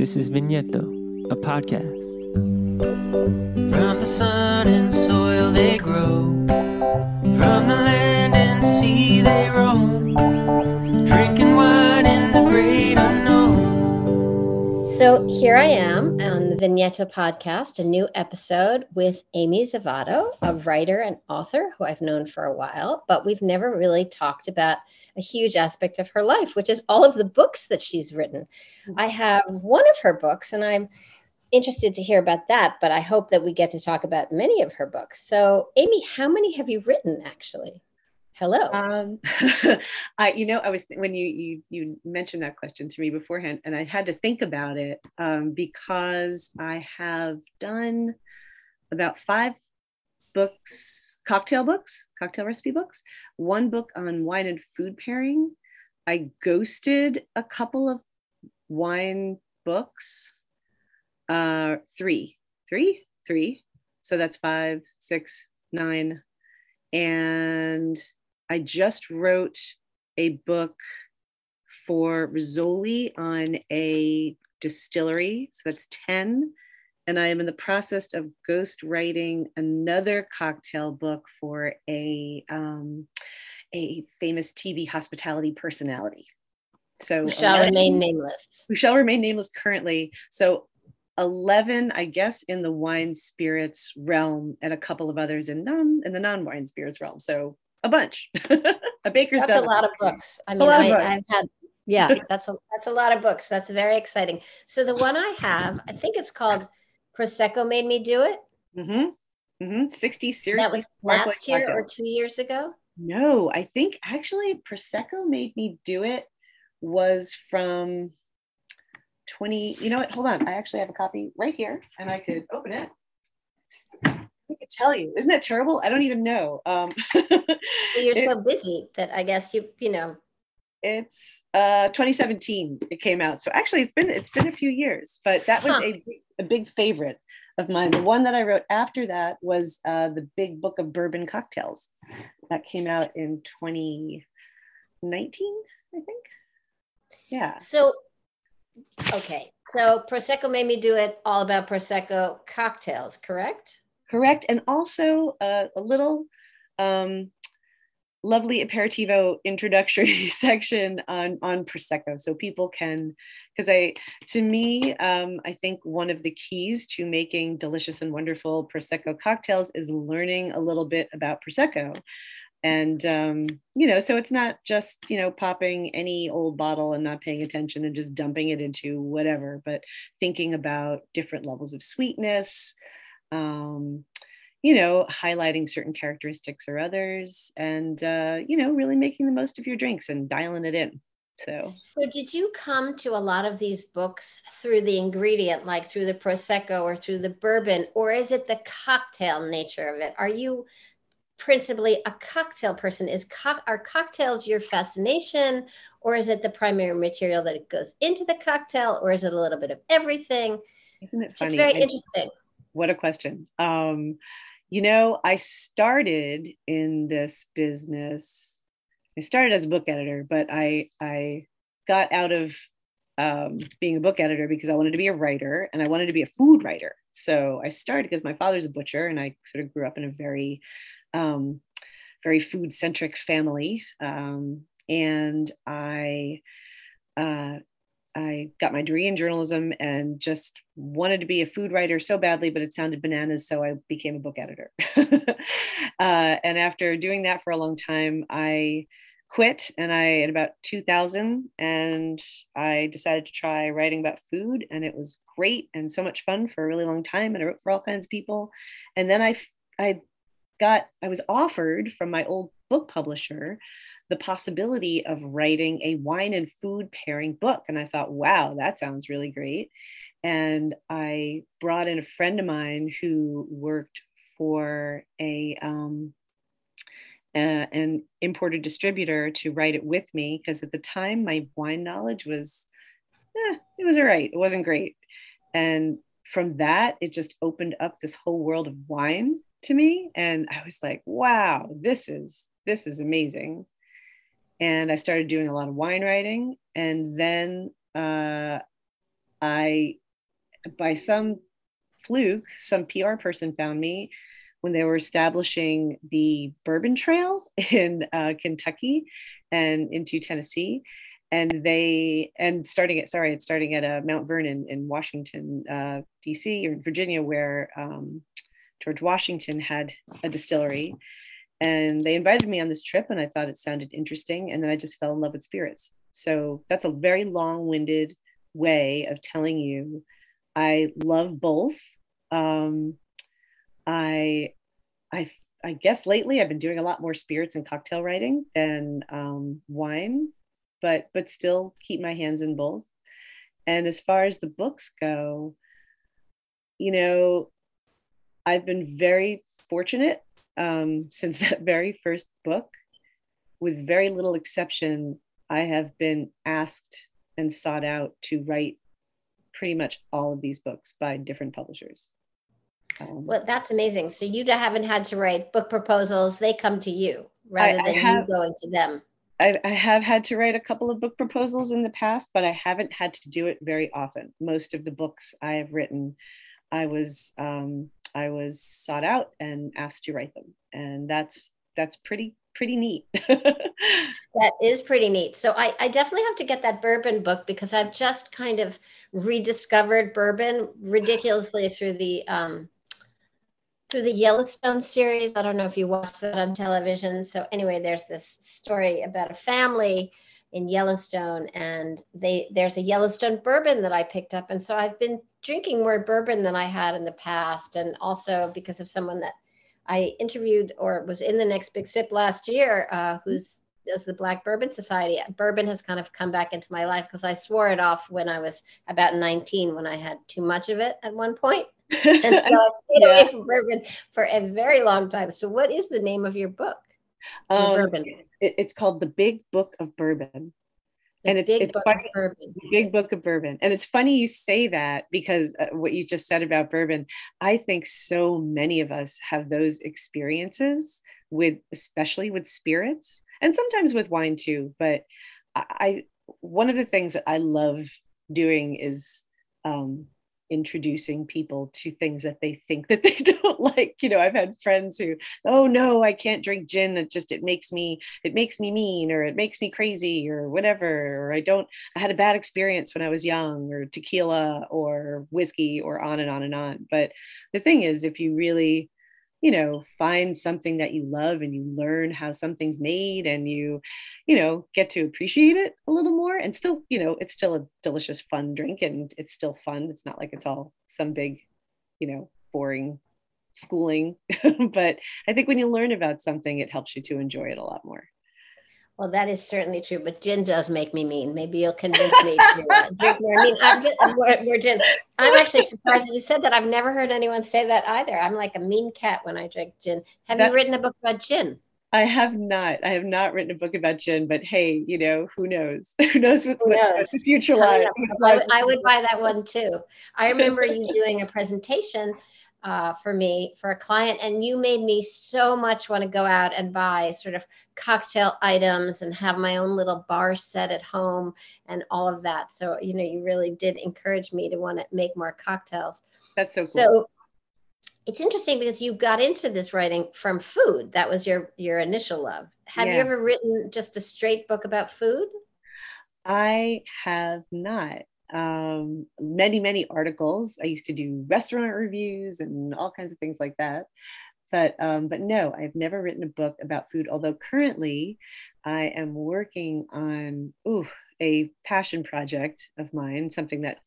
This is Vigneto, a podcast. From the sun and soil they grow, from the land and sea they roam, drinking wine in the great unknown. So here I am on the Vigneto podcast, a new episode with Amy Zavatto, a writer and author who I've known for a while, but we've never really talked about a huge aspect of her life, which is all of the books that she's written. I have one of her books, and I'm interested to hear about that, but I hope that we get to talk about many of her books. So, Amy, how many have you written actually? Hello. Um, I, you know, I was when you you you mentioned that question to me beforehand, and I had to think about it um, because I have done about five books, cocktail books, cocktail recipe books, one book on wine and food pairing. I ghosted a couple of wine books, uh, three, three, three. So that's five, six, nine. And I just wrote a book for Rizzoli on a distillery. So that's 10 and I am in the process of ghost writing another cocktail book for a um, a famous TV hospitality personality. So who shall 11, remain nameless. Who shall remain nameless currently. So 11, I guess, in the wine spirits realm, and a couple of others in non in the non-wine spirits realm. So a bunch, a baker's That's dozen. a lot of books. I mean, I, I've had yeah, that's a that's a lot of books. That's very exciting. So the one I have, I think it's called Prosecco made me do it. Mm-hmm. Mm-hmm. 60 seriously. That was last year or two years ago? No, I think actually Prosecco made me do it was from 20. You know what? Hold on. I actually have a copy right here and I could open it. I could tell you. Isn't that terrible? I don't even know. Um, you're it, so busy that I guess you, you know, it's uh 2017 it came out. So actually it's been it's been a few years but that was huh. a, a big favorite of mine. The one that i wrote after that was uh the big book of bourbon cocktails. That came out in 2019 i think. Yeah. So okay. So prosecco made me do it all about prosecco cocktails correct? Correct. And also uh, a little um lovely aperitivo introductory section on on prosecco so people can because i to me um, i think one of the keys to making delicious and wonderful prosecco cocktails is learning a little bit about prosecco. And um, you know so it's not just you know popping any old bottle and not paying attention and just dumping it into whatever but thinking about different levels of sweetness um, you know, highlighting certain characteristics or others, and uh, you know, really making the most of your drinks and dialing it in. So, so did you come to a lot of these books through the ingredient, like through the prosecco or through the bourbon, or is it the cocktail nature of it? Are you principally a cocktail person? Is co- are cocktails your fascination, or is it the primary material that it goes into the cocktail, or is it a little bit of everything? Isn't it funny? It's very I, interesting. What a question. Um, you know, I started in this business. I started as a book editor, but I I got out of um, being a book editor because I wanted to be a writer and I wanted to be a food writer. So I started because my father's a butcher and I sort of grew up in a very, um, very food centric family. Um, and I uh, I got my degree in journalism and just wanted to be a food writer so badly, but it sounded bananas. So I became a book editor. uh, and after doing that for a long time, I quit and I, at about 2000, and I decided to try writing about food. And it was great and so much fun for a really long time. And I wrote for all kinds of people. And then I, I got, I was offered from my old book publisher the possibility of writing a wine and food pairing book. And I thought, wow, that sounds really great. And I brought in a friend of mine who worked for a um, uh, an imported distributor to write it with me because at the time my wine knowledge was eh, it was all right it wasn't great and from that it just opened up this whole world of wine to me and i was like wow this is this is amazing and I started doing a lot of wine writing. And then uh, I, by some fluke, some PR person found me when they were establishing the Bourbon Trail in uh, Kentucky and into Tennessee. And they, and starting at, sorry, it's starting at uh, Mount Vernon in Washington, uh, DC or Virginia, where um, George Washington had a distillery. And they invited me on this trip, and I thought it sounded interesting. And then I just fell in love with spirits. So that's a very long winded way of telling you I love both. Um, I, I, I guess lately I've been doing a lot more spirits and cocktail writing than um, wine, but but still keep my hands in both. And as far as the books go, you know, I've been very fortunate um, since that very first book. With very little exception, I have been asked and sought out to write pretty much all of these books by different publishers. Um, well, that's amazing. So you haven't had to write book proposals; they come to you rather I, than I have, you going to them. I, I, have had to write a couple of book proposals in the past, but I haven't had to do it very often. Most of the books I have written, I was um, I was sought out and asked to write them, and that's that's pretty pretty neat. that is pretty neat. So I, I definitely have to get that bourbon book because I've just kind of rediscovered bourbon ridiculously through the um, through the Yellowstone series. I don't know if you watched that on television. So anyway, there's this story about a family in Yellowstone, and they there's a Yellowstone bourbon that I picked up, and so I've been drinking more bourbon than I had in the past, and also because of someone that I interviewed or was in the next big sip last year, uh, who's does the Black Bourbon Society. Bourbon has kind of come back into my life because I swore it off when I was about 19 when I had too much of it at one point. and so I stayed yeah. away from bourbon for a very long time. So, what is the name of your book? Um, bourbon. It, it's called The Big Book of Bourbon and it's it's funny, big book of bourbon. And it's funny you say that because uh, what you just said about bourbon i think so many of us have those experiences with especially with spirits and sometimes with wine too. But i, I one of the things that i love doing is um, introducing people to things that they think that they don't like you know i've had friends who oh no i can't drink gin it just it makes me it makes me mean or it makes me crazy or whatever or i don't i had a bad experience when i was young or tequila or whiskey or on and on and on. But the thing is if you really you know find something that you love and you learn how something's made and you you know get to appreciate it a little more and still you know it's still a delicious fun drink and it's still fun. It's not like it's all some big you know boring schooling. But i think when you learn about something it helps you to enjoy it a lot more well, that is certainly true, but gin does make me mean. Maybe you'll convince me to uh, drink more. I mean, I'm just, more, more gin. I'm actually surprised that you said that. I've never heard anyone say that either. I'm like a mean cat when I drink gin. Have that, you written a book about gin? I have not. I have not written a book about gin, but hey, you know, who knows? who knows what, who knows? what the future lies? I, I would buy that one too. I remember you doing a presentation uh, for me for a client and you made me so much want to go out and buy sort of cocktail items and have my own little bar set at home and all of that. So you know you really did encourage me to want to make more cocktails. That's so cool. so it's interesting because you got into this writing from food. That was your your initial love. Have yeah. you ever written just a straight book about food? I have not um, many, many articles. I used to do restaurant reviews and all kinds of things like that. But, um, but no, I've never written a book about food, although currently I am working on ooh, a passion project of mine, something that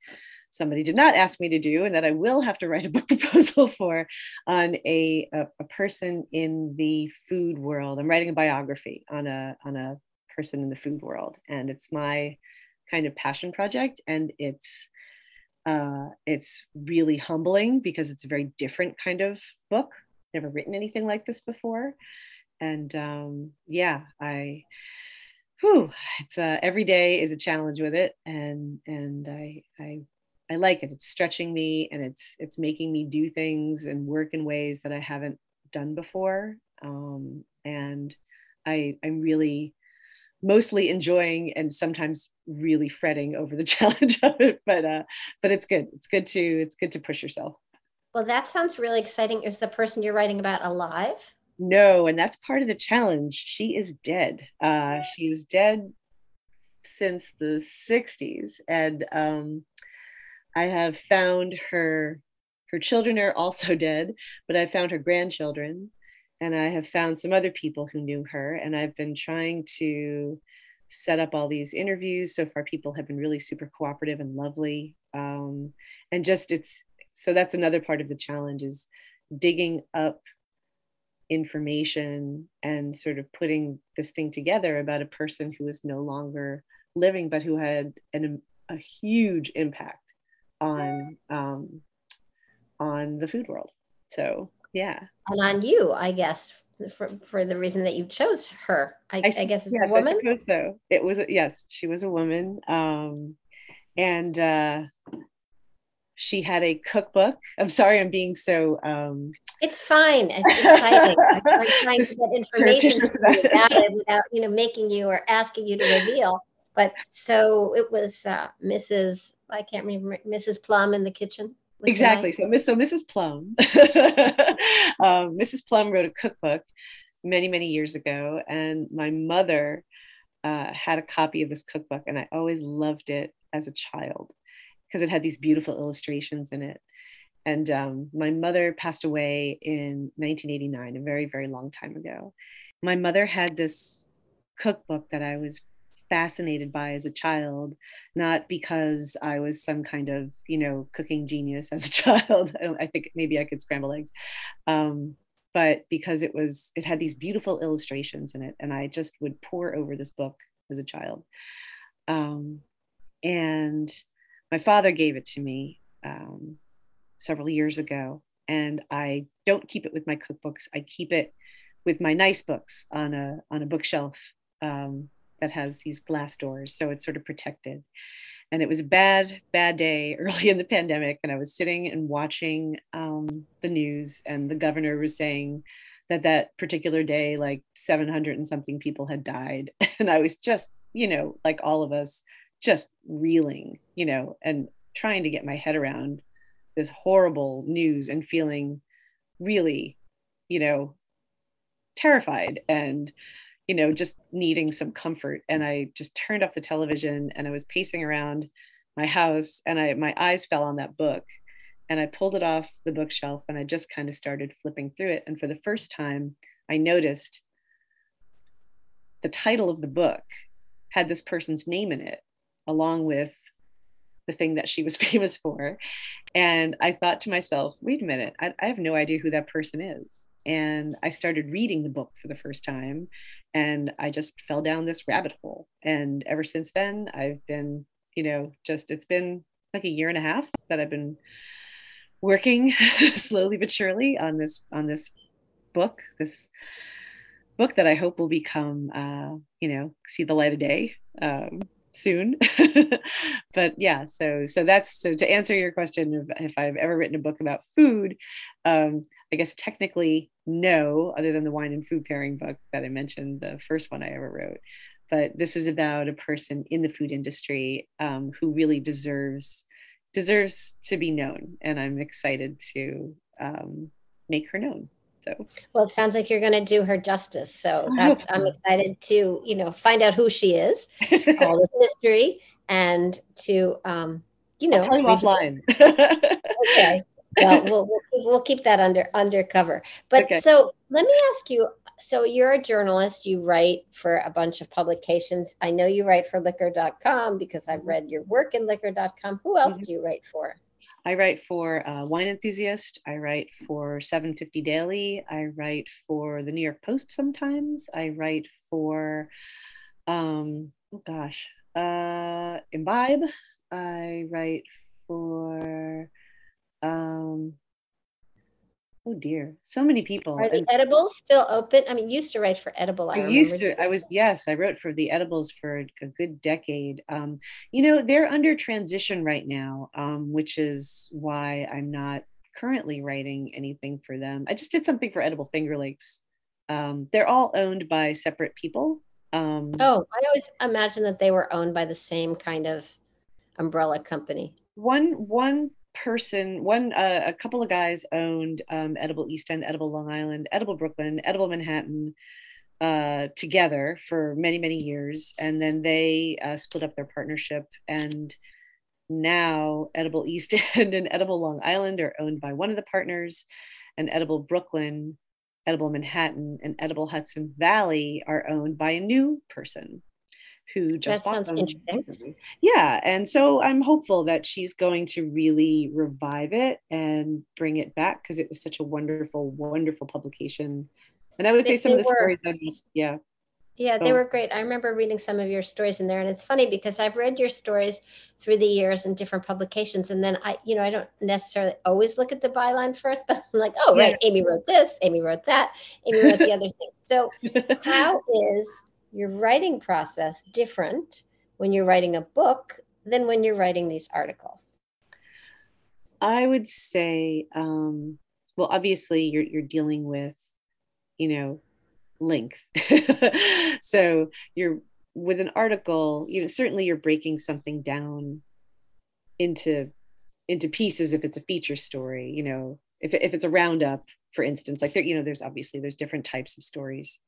somebody did not ask me to do and that I will have to write a book proposal for on a, a, a, person in the food world. I'm writing a biography on a, on a person in the food world. And it's my kind of passion project and it's uh, it's really humbling because it's a very different kind of book. Never written anything like this before. And um, yeah i whew, it's uh, every day is a challenge with it and and i i i like it. It's stretching me and it's it's making me do things and work in ways that i haven't done before. Um, and i i'm really mostly enjoying and sometimes really fretting over the challenge of it but uh but it's good. It's good to it's good to push yourself. Well that sounds really exciting. Is the person you're writing about alive? No and that's part of the challenge. She is dead. Uh she is dead since the 60s and um i have found her her children are also dead but i found her grandchildren and I have found some other people who knew her. And I've been trying to set up all these interviews. So far, people have been really super cooperative and lovely. Um, and just it's so that's another part of the challenge is digging up information and sort of putting this thing together about a person who is no longer living, but who had an, a huge impact on um, on the food world. So yeah. And on you i guess for, for the reason that you chose her. I, I, I guess it's yes, a woman? I so. It was yes she was a woman um and uh she had a cookbook. I'm sorry i'm being so um it's fine. It's exciting. I'm trying to get information about it. without you know making you or asking you to reveal. But so it was uh, mrs i can't remember mrs plum in the kitchen exactly. So, Miss, so Mrs. Plum, um, Mrs. Plum wrote a cookbook many, many years ago, and my mother uh, had a copy of this cookbook, and I always loved it as a child because it had these beautiful illustrations in it. And um, my mother passed away in 1989, a very, very long time ago. My mother had this cookbook that I was fascinated by as a child, not because I was some kind of, you know, cooking genius as a child. I, think maybe I could scramble eggs. Um, but because it was, it had these beautiful illustrations in it. And I just would pour over this book as a child. Um, and my father gave it to me um, several years ago. And I don't keep it with my cookbooks. I keep it with my nice books on a on a bookshelf um, that has these glass doors, so it's sort of protected. And it was a bad, bad day early in the pandemic, and I was sitting and watching um, the news, and the governor was saying that that particular day, like 700 and something people had died, and I was just, you know, like all of us, just reeling, you know, and trying to get my head around this horrible news and feeling really, you know, terrified and you know, just needing some comfort. And I just turned off the television and I was pacing around my house and I my eyes fell on that book and I pulled it off the bookshelf and I just kind of started flipping through it. And for the first time, I noticed the title of the book had this person's name in it, along with the thing that she was famous for. And I thought to myself, wait a minute, I, I have no idea who that person is and I started reading the book for the first time and I just fell down this rabbit hole. And ever since then, I've been, you know, just it's been like a year and a half that I've been working slowly but surely on this on this book, this book that I hope will become, uh, you know, see the light of day. Um, soon but yeah so so that's so to answer your question if, if i've ever written a book about food um i guess technically no other than the wine and food pairing book that i mentioned the first one i ever wrote but this is about a person in the food industry um, who really deserves deserves to be known and i'm excited to um, make her known so well, it sounds like you're going to do her justice. So that's I'm excited to you know find out who she is, all this mystery, and to um, you know I'll tell you offline. okay. Well, we'll we'll keep, we'll keep that under undercover. But okay. so let me ask you. So you're a journalist. You write for a bunch of publications. I know you write for Liquor.com because I've read your work in Liquor.com. Who else mm-hmm. do you write for? I write for uh, Wine Enthusiast. I write for 750 Daily. I write for the New York Post sometimes. I write for, um, oh gosh, uh, Imbibe. I write for, um, Oh dear, so many people. Are the edibles still open? I mean, used to write for Edible. I, I used to. I was yes, I wrote for the edibles for a good decade. Um, you know, they're under transition right now, um, which is why I'm not currently writing anything for them. I just did something for Edible Finger Lakes. Um, they're all owned by separate people, Um, Oh, I always imagined that they were owned by the same kind of umbrella company. one one person one uh, a couple of guys owned um, edible east end edible long island edible brooklyn edible manhattan uh, together for many many years. And then they uh, split up their partnership. And now edible east end and edible long island are owned by one of the partners. And edible brooklyn edible manhattan and edible hudson valley are owned by a new person who just That sounds interesting. recently. Yeah, and so I'm hopeful that she's going to really revive it and bring it back because it was such a wonderful, wonderful publication. And I would say some of the were. stories I just yeah. Yeah, they Oh. were great. I remember reading some of your stories in there, and it's funny because I've read your stories through the years in different publications, and then I, you know, I don't necessarily always look at the byline first, but I'm like, oh, Yeah. right, Amy wrote this, Amy wrote that, Amy wrote the other thing. So, how is your writing process different when you're writing a book than when you're writing these articles? I would say, um, well, obviously you're you're dealing with, you know, length. so you're with an article, you know, certainly you're breaking something down into into pieces if it's a feature story, you know, if if it's a roundup, for instance, like there, you know, there's obviously there's different types of stories.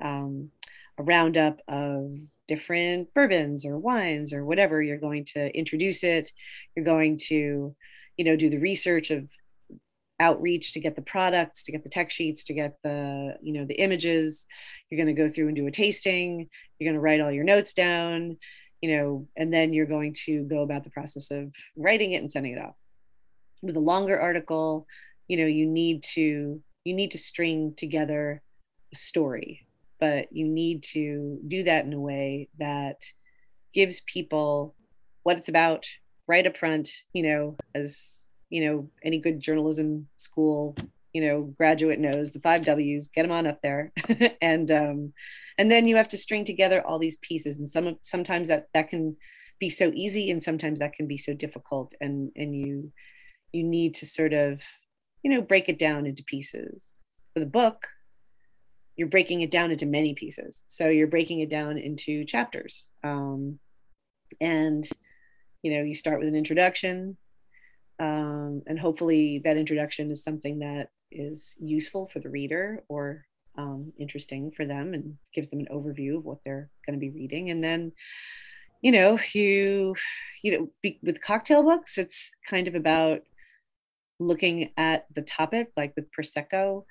Um, a roundup of different bourbons or wines or whatever, you're going to introduce it, you're going to you know do the research of outreach to get the products to get the tech sheets to get the you know the images. You're going to go through and do a tasting. You're going to write all your notes down you know and then you're going to go about the process of writing it and sending it off. With a longer article you know you need to you need to string together a story but you need to do that in a way that gives people what it's about right up front, you know, as you know, any good journalism school, you know, graduate knows the five W's, get them on up there. and um, and then you have to string together all these pieces. And some of sometimes that that can be so easy and sometimes that can be so difficult. And and you you need to sort of, you know, break it down into pieces. For the book, you're breaking it down into many pieces. So you're breaking it down into chapters. Um, and you know you start with an introduction um, and hopefully that introduction is something that is useful for the reader or um, interesting for them and gives them an overview of what they're going to be reading and then you know you you know be, with cocktail books it's kind of about looking at the topic like with prosecco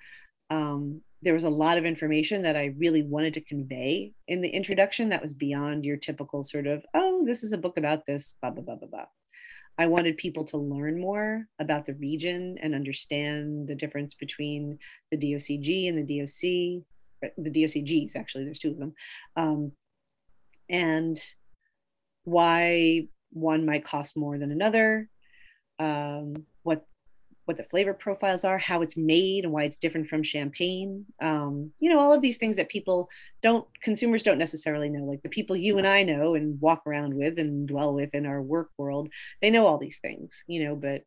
um, there was a lot of information that I really wanted to convey in the introduction that was beyond your typical sort of, oh, this is a book about this, blah, blah, blah, blah, blah. I wanted people to learn more about the region and understand the difference between the DOCG and the DOC, the DOCGs, actually, there's two of them, um, and why one might cost more than another, um, what the flavor profiles are, how it's made, and why it's different from champagne. Um, you know, all of these things that people don't, consumers don't necessarily know. Like the people you and I know and walk around with and dwell with in our work world, they know all these things, you know, but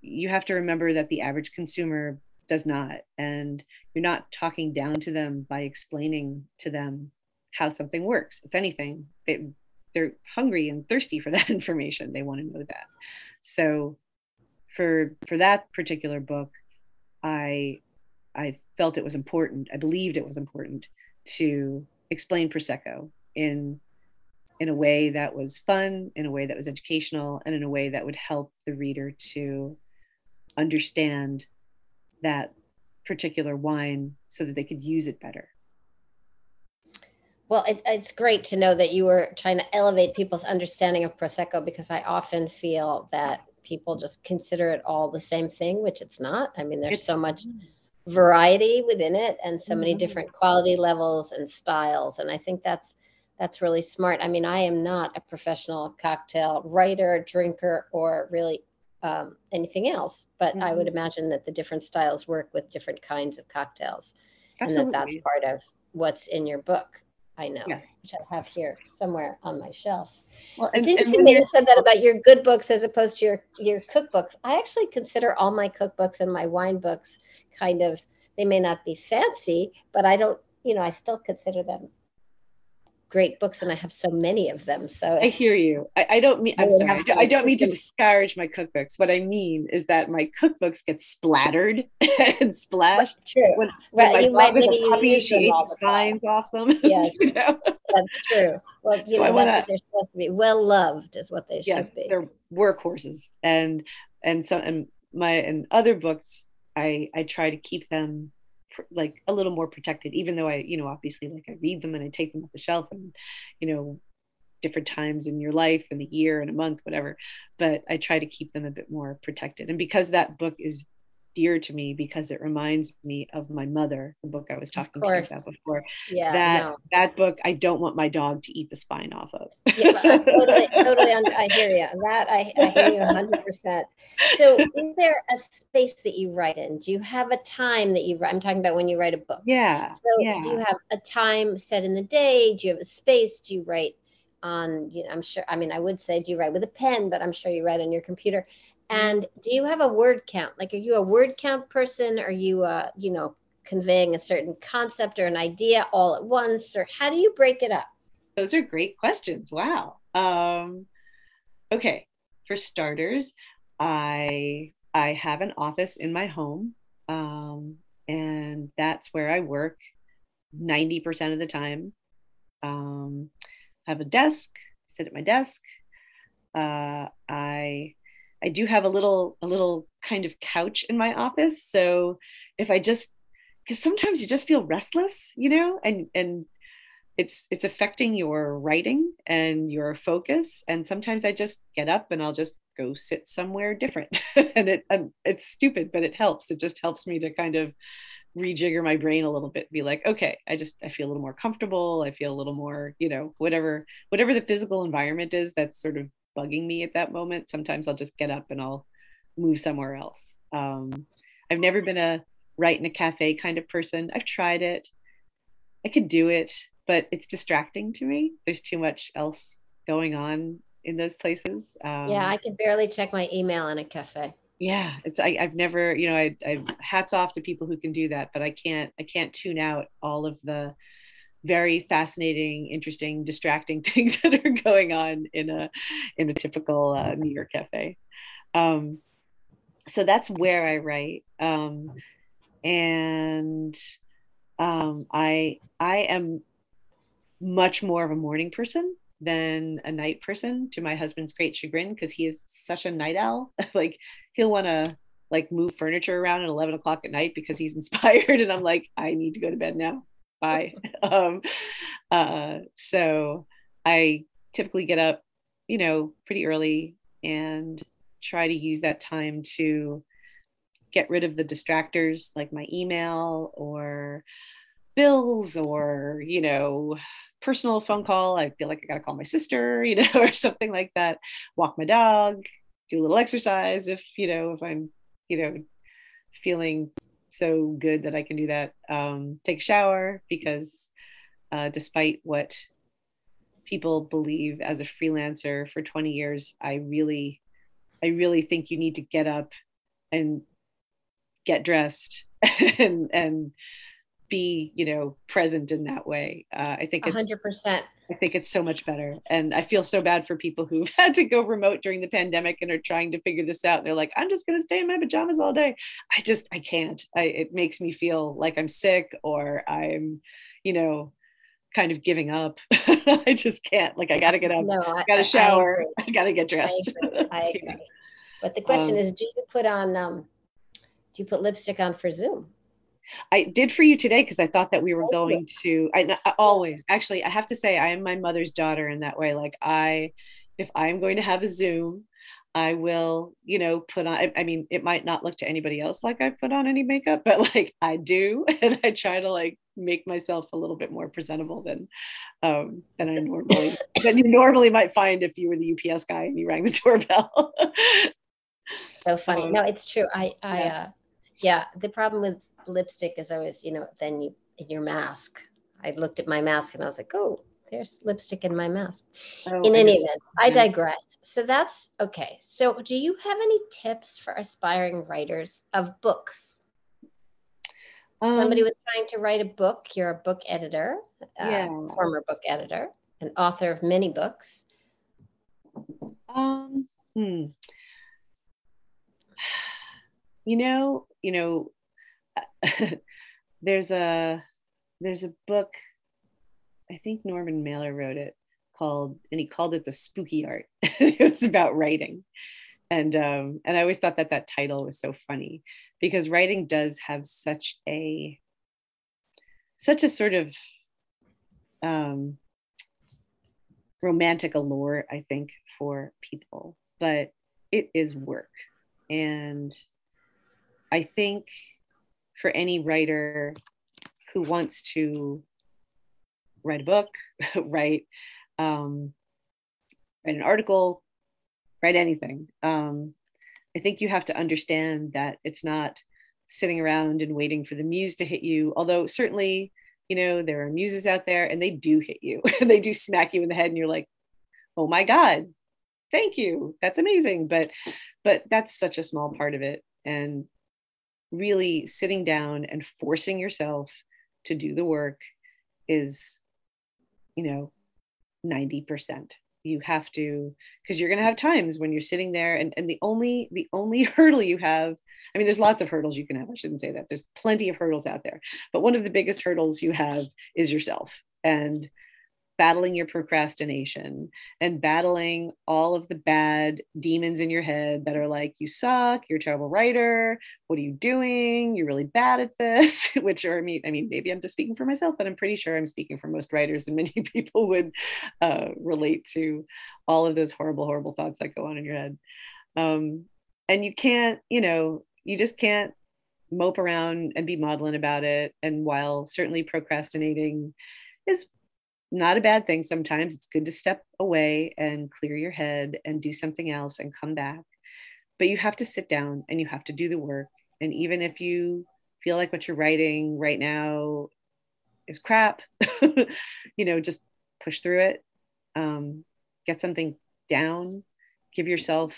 you have to remember that the average consumer does not. And you're not talking down to them by explaining to them how something works. If anything, they, they're hungry and thirsty for that information. They want to know that. So, for for that particular book i i felt it was important i believed it was important to explain prosecco in in a way that was fun in a way that was educational and in a way that would help the reader to understand that particular wine so that they could use it better. Well, it, it's great to know that you were trying to elevate people's understanding of Prosecco because I often feel that people just consider it all the same thing, which it's not. I mean, there's It's- so much variety within it and so many Mhm. different quality levels and styles. And I think that's that's really smart. I mean, I am not a professional cocktail writer, drinker, or really um, anything else, but I would Mhm. imagine that the different styles work with different kinds of cocktails and that that's part of what's in your book. I know yes which I have here somewhere on my shelf. well It's and, and interesting that you said that about your good books as opposed to your your cookbooks. I actually consider all my cookbooks and my wine books kind of they may not be fancy, but I don't, you know, I still consider them great books and I have so many of them. So I hear you. I, I don't mean, I'm sorry. I don't, to I don't mean to disparage my cookbooks. What I mean is that my cookbooks get splattered and splashed. true. When, Right, when you might maybe puppy, use she ate all the the time. spines off them. Yes. you know? That's true. Well, So know, wanna- that's what they're supposed to be. Well loved is what they yes, should be. they're workhorses. And and so and my and other books, I I try to keep them like a little more protected, even though I, you know, obviously like I read them and I take them off the shelf and, you know, different times in your life and the year and a month, whatever. But I try to keep them a bit more protected. And because that book is dear to me because it reminds me of my mother, the book I was talking to you about before. yeah, that no. that book I don't want my dog to eat the spine off of. yeah, but I totally, totally. Under, I hear you. That I, I hear you 100. percent So, is there a space that you write in? Do you have a time that you write? I'm talking about when you write a book. yeah. So, yeah. do you have a time set in the day? Do you have a space? Do you write on? You know, I'm sure. I mean, I would say, do you write with a pen? But I'm sure you write on your computer. And do you have a word count? Like, are you a word count person? Are you, uh, you know, conveying a certain concept or an idea all at once, or how do you break it up? Those are great questions. Wow. Um, okay. For starters, I I have an office in my home, um, and that's where I work ninety percent of the time. Um, I have a desk. Sit at my desk. Uh, I I do have a little a little kind of couch in my office. So if I just because sometimes you just feel restless, you know, and and it's it's affecting your writing and your focus. And sometimes i just get up and i'll just go sit somewhere different. And it and it's stupid but it helps. It just helps me to kind of rejigger my brain a little bit be like okay i just i feel a little more comfortable. I feel a little more you know whatever whatever the physical environment is that's sort of bugging me at that moment sometimes i'll just get up and i'll move somewhere else um, i've never been a write in a cafe kind of person i've tried it i could do it but it's distracting to me. There's too much else going on in those places. Um, Yeah, I can barely check my email in a cafe. yeah, it's I, I've never, you know, I, I hats off to people who can do that, but I can't, I can't tune out all of the very fascinating, interesting, distracting things that are going on in a in a typical uh, New York cafe. Um, so that's where I write, um, and um, I I am much more of a morning person than a night person to my husband's great chagrin because he is such a night owl. Like he'll want to like move furniture around at 11 o'clock at night because he's inspired and i'm like i need to go to bed now bye. Um uh so i typically get up you know pretty early and try to use that time to get rid of the distractors like my email or bills or you know personal phone call. I feel like i gotta call my sister you know or something like that. Walk my dog do a little exercise if you know if i'm you know feeling so good that i can do that um, take a shower because uh, despite what people believe as a freelancer for 20 years i really i really think you need to get up and get dressed and and be you know present in that way uh, i think it's 100%. I think it's so much better. And i feel so bad for people who've had to go remote during the pandemic and are trying to figure this out. They're like i'm just going to stay in my pajamas all day. I just i can't. I, it makes me feel like i'm sick or i'm you know kind of giving up. I just can't. Like i gotta get up No, I i gotta I- I shower i, gotta get dressed. agree. I agree. But the question Um, is, do you put on um, do you put lipstick on for Zoom? I did for you today because I thought that we were going to. I I always actually I have to say I am my mother's daughter in that way. Like I, if I'm going to have a Zoom, I will you know put on. I, I mean, it might not look to anybody else like I put on any makeup, but like I do, and I try to like make myself a little bit more presentable than um than I normally than you normally might find if you were the UPS guy and you rang the doorbell. So funny. Um, no, it's true. I, I, yeah. uh, yeah. The problem with lipstick is always, you know, then you in your mask. I looked at my mask and I was like, oh, there's lipstick in my mask. Oh, in any event, I digress. So that's okay. So, do you have any tips for aspiring writers of books? Somebody Um, was trying to write a book. You're a book editor, uh, Yeah. former book editor. an author of many books. Um, hmm. You know, you know, there's a there's a book. I think Norman Mailer wrote it called, and he called it the spooky art. it was about writing, and um, and I always thought that that title was so funny because writing does have such a such a sort of um, romantic allure, I think, for people, but it is work. And I think for any writer who wants to write a book, write um, write an article, write anything, um, I think you have to understand that it's not sitting around and waiting for the muse to hit you. Although certainly, you know, there are muses out there and they do hit you. they do smack you in the head and you're like, "Oh my god. Thank you. That's amazing." But but that's such a small part of it and really sitting down and forcing yourself to do the work is you know 90% you have to because you're going to have times when you're sitting there and, and the only the only hurdle you have i mean there's lots of hurdles you can have i shouldn't say that there's plenty of hurdles out there but one of the biggest hurdles you have is yourself. And battling your procrastination and battling all of the bad demons in your head that are like, you suck, you're a terrible writer, what are you doing? You're really bad at this, which are, I mean, I mean, maybe I'm just speaking for myself, but I'm pretty sure I'm speaking for most writers and many people would uh, relate to all of those horrible, horrible thoughts that go on in your head. Um, and you can't, you know, you just can't mope around and be maudlin about it. And while certainly procrastinating is not a bad thing sometimes. It's good to step away and clear your head and do something else and come back. But you have to sit down and you have to do the work. And even if you feel like what you're writing right now is crap you know just push through it. Um, get something down. Give yourself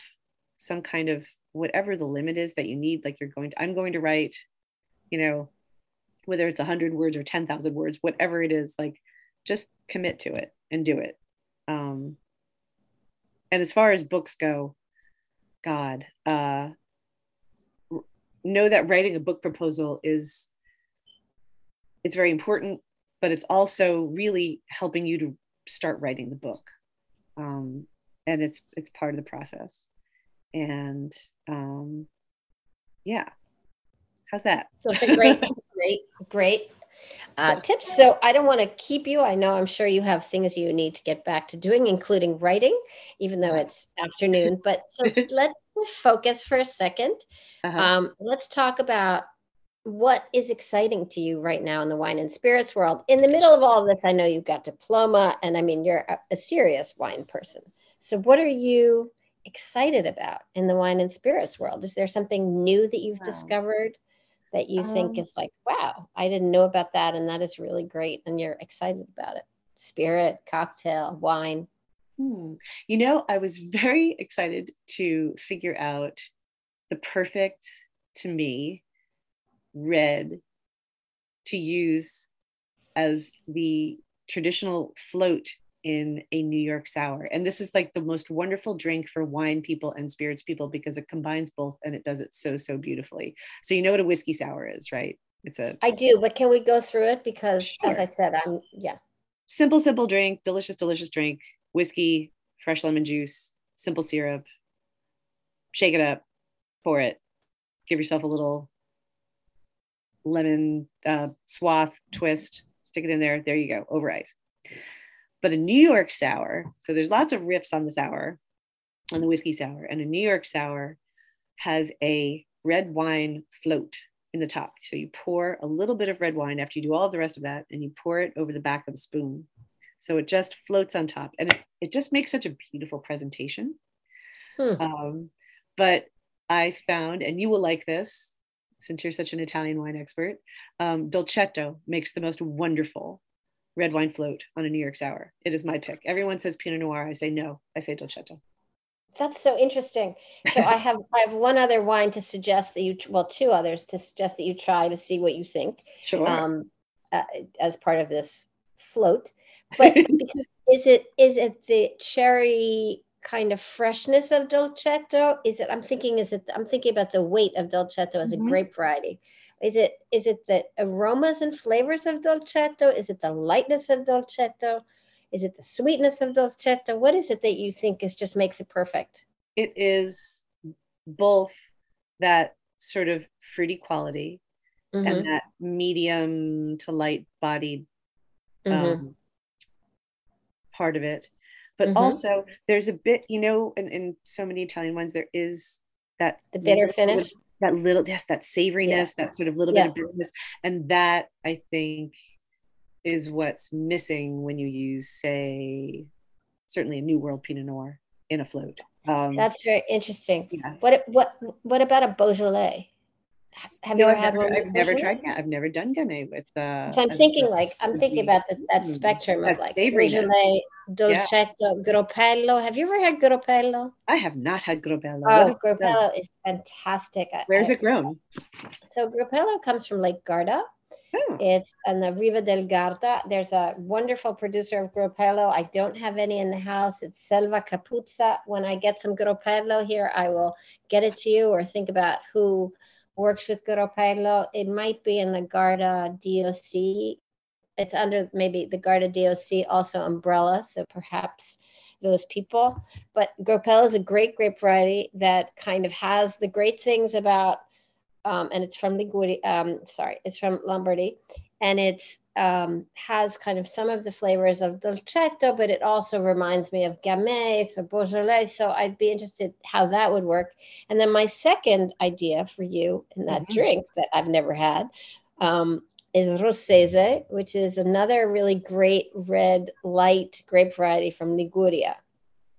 some kind of whatever the limit is that you need. Like you're going to i'm going to write you know whether it's 100 words or 10,000 words whatever it is like just commit to it and do it. Um, and as far as books go, God, uh, know that writing a book proposal is it's very important, but it's also really helping you to start writing the book. Um, and it's it's part of the process. And um, yeah, how's that? So great, great, great uh, tips. So I don't want to keep you. I know I'm sure you have things you need to get back to doing, including writing, even though it's afternoon. But so let's focus for a 2nd uh-huh. um, let's talk about what is exciting to you right now in the wine and spirits world. In the middle of all of this, I know you've got diploma, and I mean you're a, a serious wine person. So what are you excited about in the wine and spirits world? Is there something new that you've wow. discovered? That you um, think is like, wow, I didn't know about that. And that is really great. And you're excited about it. Spirit, cocktail, wine. Hmm. You know, I was very excited to figure out the perfect, to me, red to use as the traditional float in a New York sour. And this is like the most wonderful drink for wine people and spirits people because it combines both and it does it so, so beautifully. So, you know what a whiskey sour is, right? It's a. I do, but can we go through it? Because sure. as I said, I'm, yeah. Simple, simple drink, delicious, delicious drink, whiskey, fresh lemon juice, simple syrup, shake it up, pour it, give yourself a little lemon uh, swath twist, stick it in there. There you go, over ice. But a New York sour, so there's lots of riffs on the sour, on the whiskey sour, and a New York sour has a red wine float in the top. So you pour a little bit of red wine after you do all the rest of that, and you pour it over the back of a spoon. So it just floats on top, and it's it just makes such a beautiful presentation. Hmm. Um, but I found, and you will like this since you're such an Italian wine expert, um, Dolcetto makes the most wonderful red wine float on a New York sour. It is my pick. Everyone says Pinot Noir. I say no. I say Dolcetto. That's so interesting. So I have I have one other wine to suggest that you well two others to suggest that you try to see what you think. Sure. Um, uh, as part of this float, but because is it is it the cherry kind of freshness of dolcetto? Is it? I'm thinking. Is it? I'm thinking about the weight of dolcetto as Mhm. a grape variety. Is it? Is it the aromas and flavors of dolcetto? Is it the lightness of dolcetto? Is it the sweetness of dolcetto? What is it that you think is just makes it perfect? It is both that sort of fruity quality Mhm, and that medium to light bodied um, part of it. But Mhm. also, there's a bit, you know, in, in so many Italian wines, there is that the bitter finish. That little, yes, that savoriness, that sort of little Yeah. bit of bitterness, and that I think is what's missing when you use, say, certainly a New World Pinot Noir in a float. Um, That's very interesting. yeah. What what what about a Beaujolais? Have No, you ever I've had never, one? I've never tried. Yeah, I've never done Gamay with. Uh, So I'm thinking a- like I'm thinking about the, that Mm. spectrum That of like. Beaujolais, Dolcetto, Groppello. Have you ever had Groppello? I have not had Groppello. Oh, Groppello? Groppello is fantastic. Where's I- it grown? So Groppello comes from Lake Garda. Oh, It's on the Riva del Garda. There's a wonderful producer of Groppello. I don't have any in the house. It's Selva Capuzza. When I get some Groppello here, I will get it to you or think about who works with Groppello. It might be in the Garda DOC. It's under maybe the Garda DOC, also umbrella. So perhaps those people. But Groppello is a great grape variety that kind of has the great things about um, and it's from Liguria. Um, sorry, it's from Lombardy, and it's um, has kind of some of the flavors of dolcetto, but it also reminds me of gamay, so Beaujolais. So I'd be interested how that would work. And then my second idea for you in that Mhm. drink that I've never had um, is Rossese, which is another really great red light grape variety from Liguria.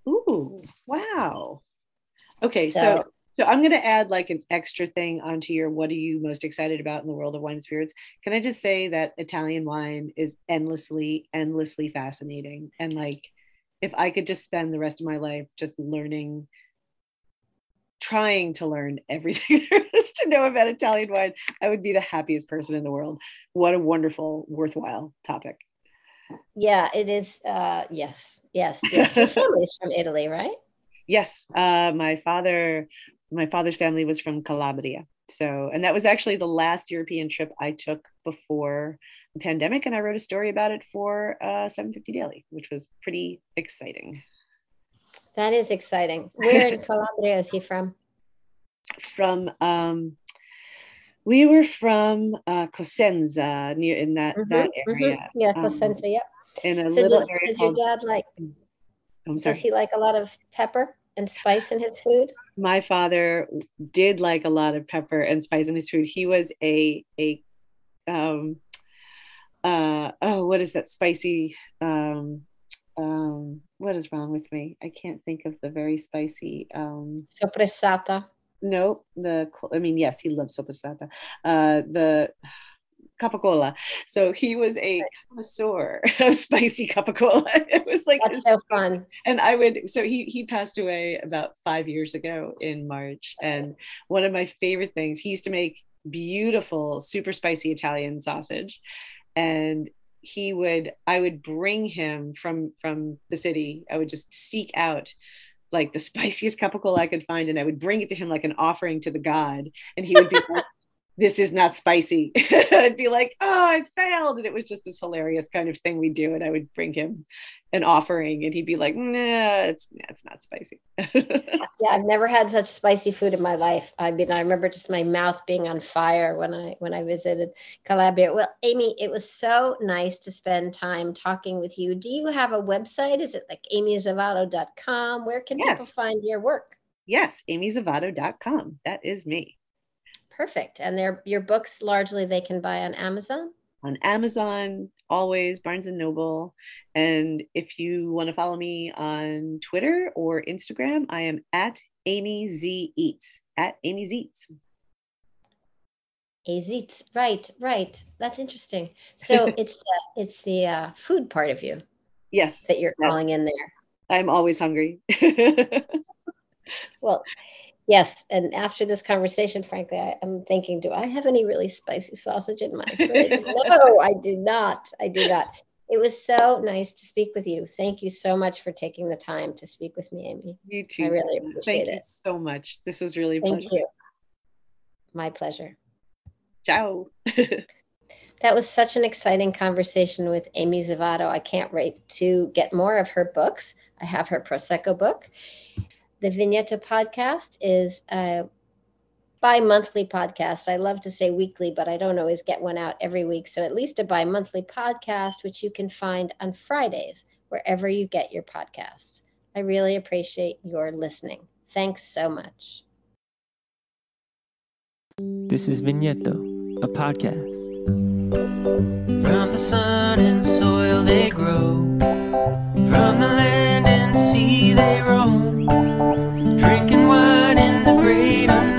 ooh, wow. Okay, so So- so I'm going to add like an extra thing onto your what are you most excited about in the world of wine and spirits? Can I just say that Italian wine is endlessly, endlessly fascinating, and like if I could just spend the rest of my life just learning, trying to learn everything there is to know about Italian wine, I would be the happiest person in the world. What a wonderful, worthwhile topic. Yeah, it is. Uh, yes, yes, yes. Your family's from Italy, right? Yes, uh, my father, my father's family was from Calabria. So, and that was actually the last European trip I took before the pandemic, and I wrote a story about it for uh, 750 Daily, which was pretty exciting. That is exciting. Where in Calabria is he from? From, um, we were from uh, Cosenza, near in that that Mhm, mhm. area, Yeah, um, Cosenza. Yeah. in a So little does, area does your dad like? I'm sorry. Does he like a lot of pepper and spice in his food? My father did like a lot of pepper and spice in his food. He was a a um uh oh what is that spicy um um what is wrong with me? I can't think of the very spicy um Soppressata. no the I mean yes he loved soppressata uh the capicola so he was a connoisseur of spicy capicola it was like That's his so fun. and I would so he he passed away about five years ago in March. And one of my favorite things, he used to make beautiful, super spicy Italian sausage. And he would I would bring him from from the city. I would just seek out like the spiciest capicola I could find, and I would bring it to him like an offering to the god. And he would be like, This is not spicy. I'd be like, Oh, I failed. And it was just this hilarious kind of thing we do. And I would bring him an offering and he'd be like nah it's nah, it's not spicy Yeah, I've never had such spicy food in my life. I mean, I remember just my mouth being on fire when I when I visited Calabria. Well, Amy, it was so nice to spend time talking with you. Do you have a website? Is it like amyzavatto.com? Where can people find your work? yes amyzavatto.com that is me Perfect. And their your books largely they can buy on Amazon. on amazon always barnes and noble and if you want to follow me on twitter or instagram i am at amy z eats at amy z eats Azits. Right, right. That's interesting. So it's the it's the uh, food part of you yes that you're Yes. calling in there. i'm always hungry Well, yes. And after this conversation, frankly, I, I'm thinking, do I have any really spicy sausage in my fridge? no, I do not. I do not. It was so nice to speak with you. Thank you so much for taking the time to speak with me, Amy. You too. I really appreciate Thank it. you so much. This was really Thank pleasure. you. My pleasure. Ciao. That was such an exciting conversation with Amy Zavatto. I can't wait to get more of her books. I have her Prosecco book. The Vigneto podcast is a bi monthly podcast. I love to say weekly, but I don't always get one out every week. So at least a bi monthly podcast, which you can find on Fridays, wherever you get your podcasts. I really appreciate your listening. Thanks so much. This is Vigneto, a podcast. From the sun and soil they grow sea they roam, drinking wine in the great unknown.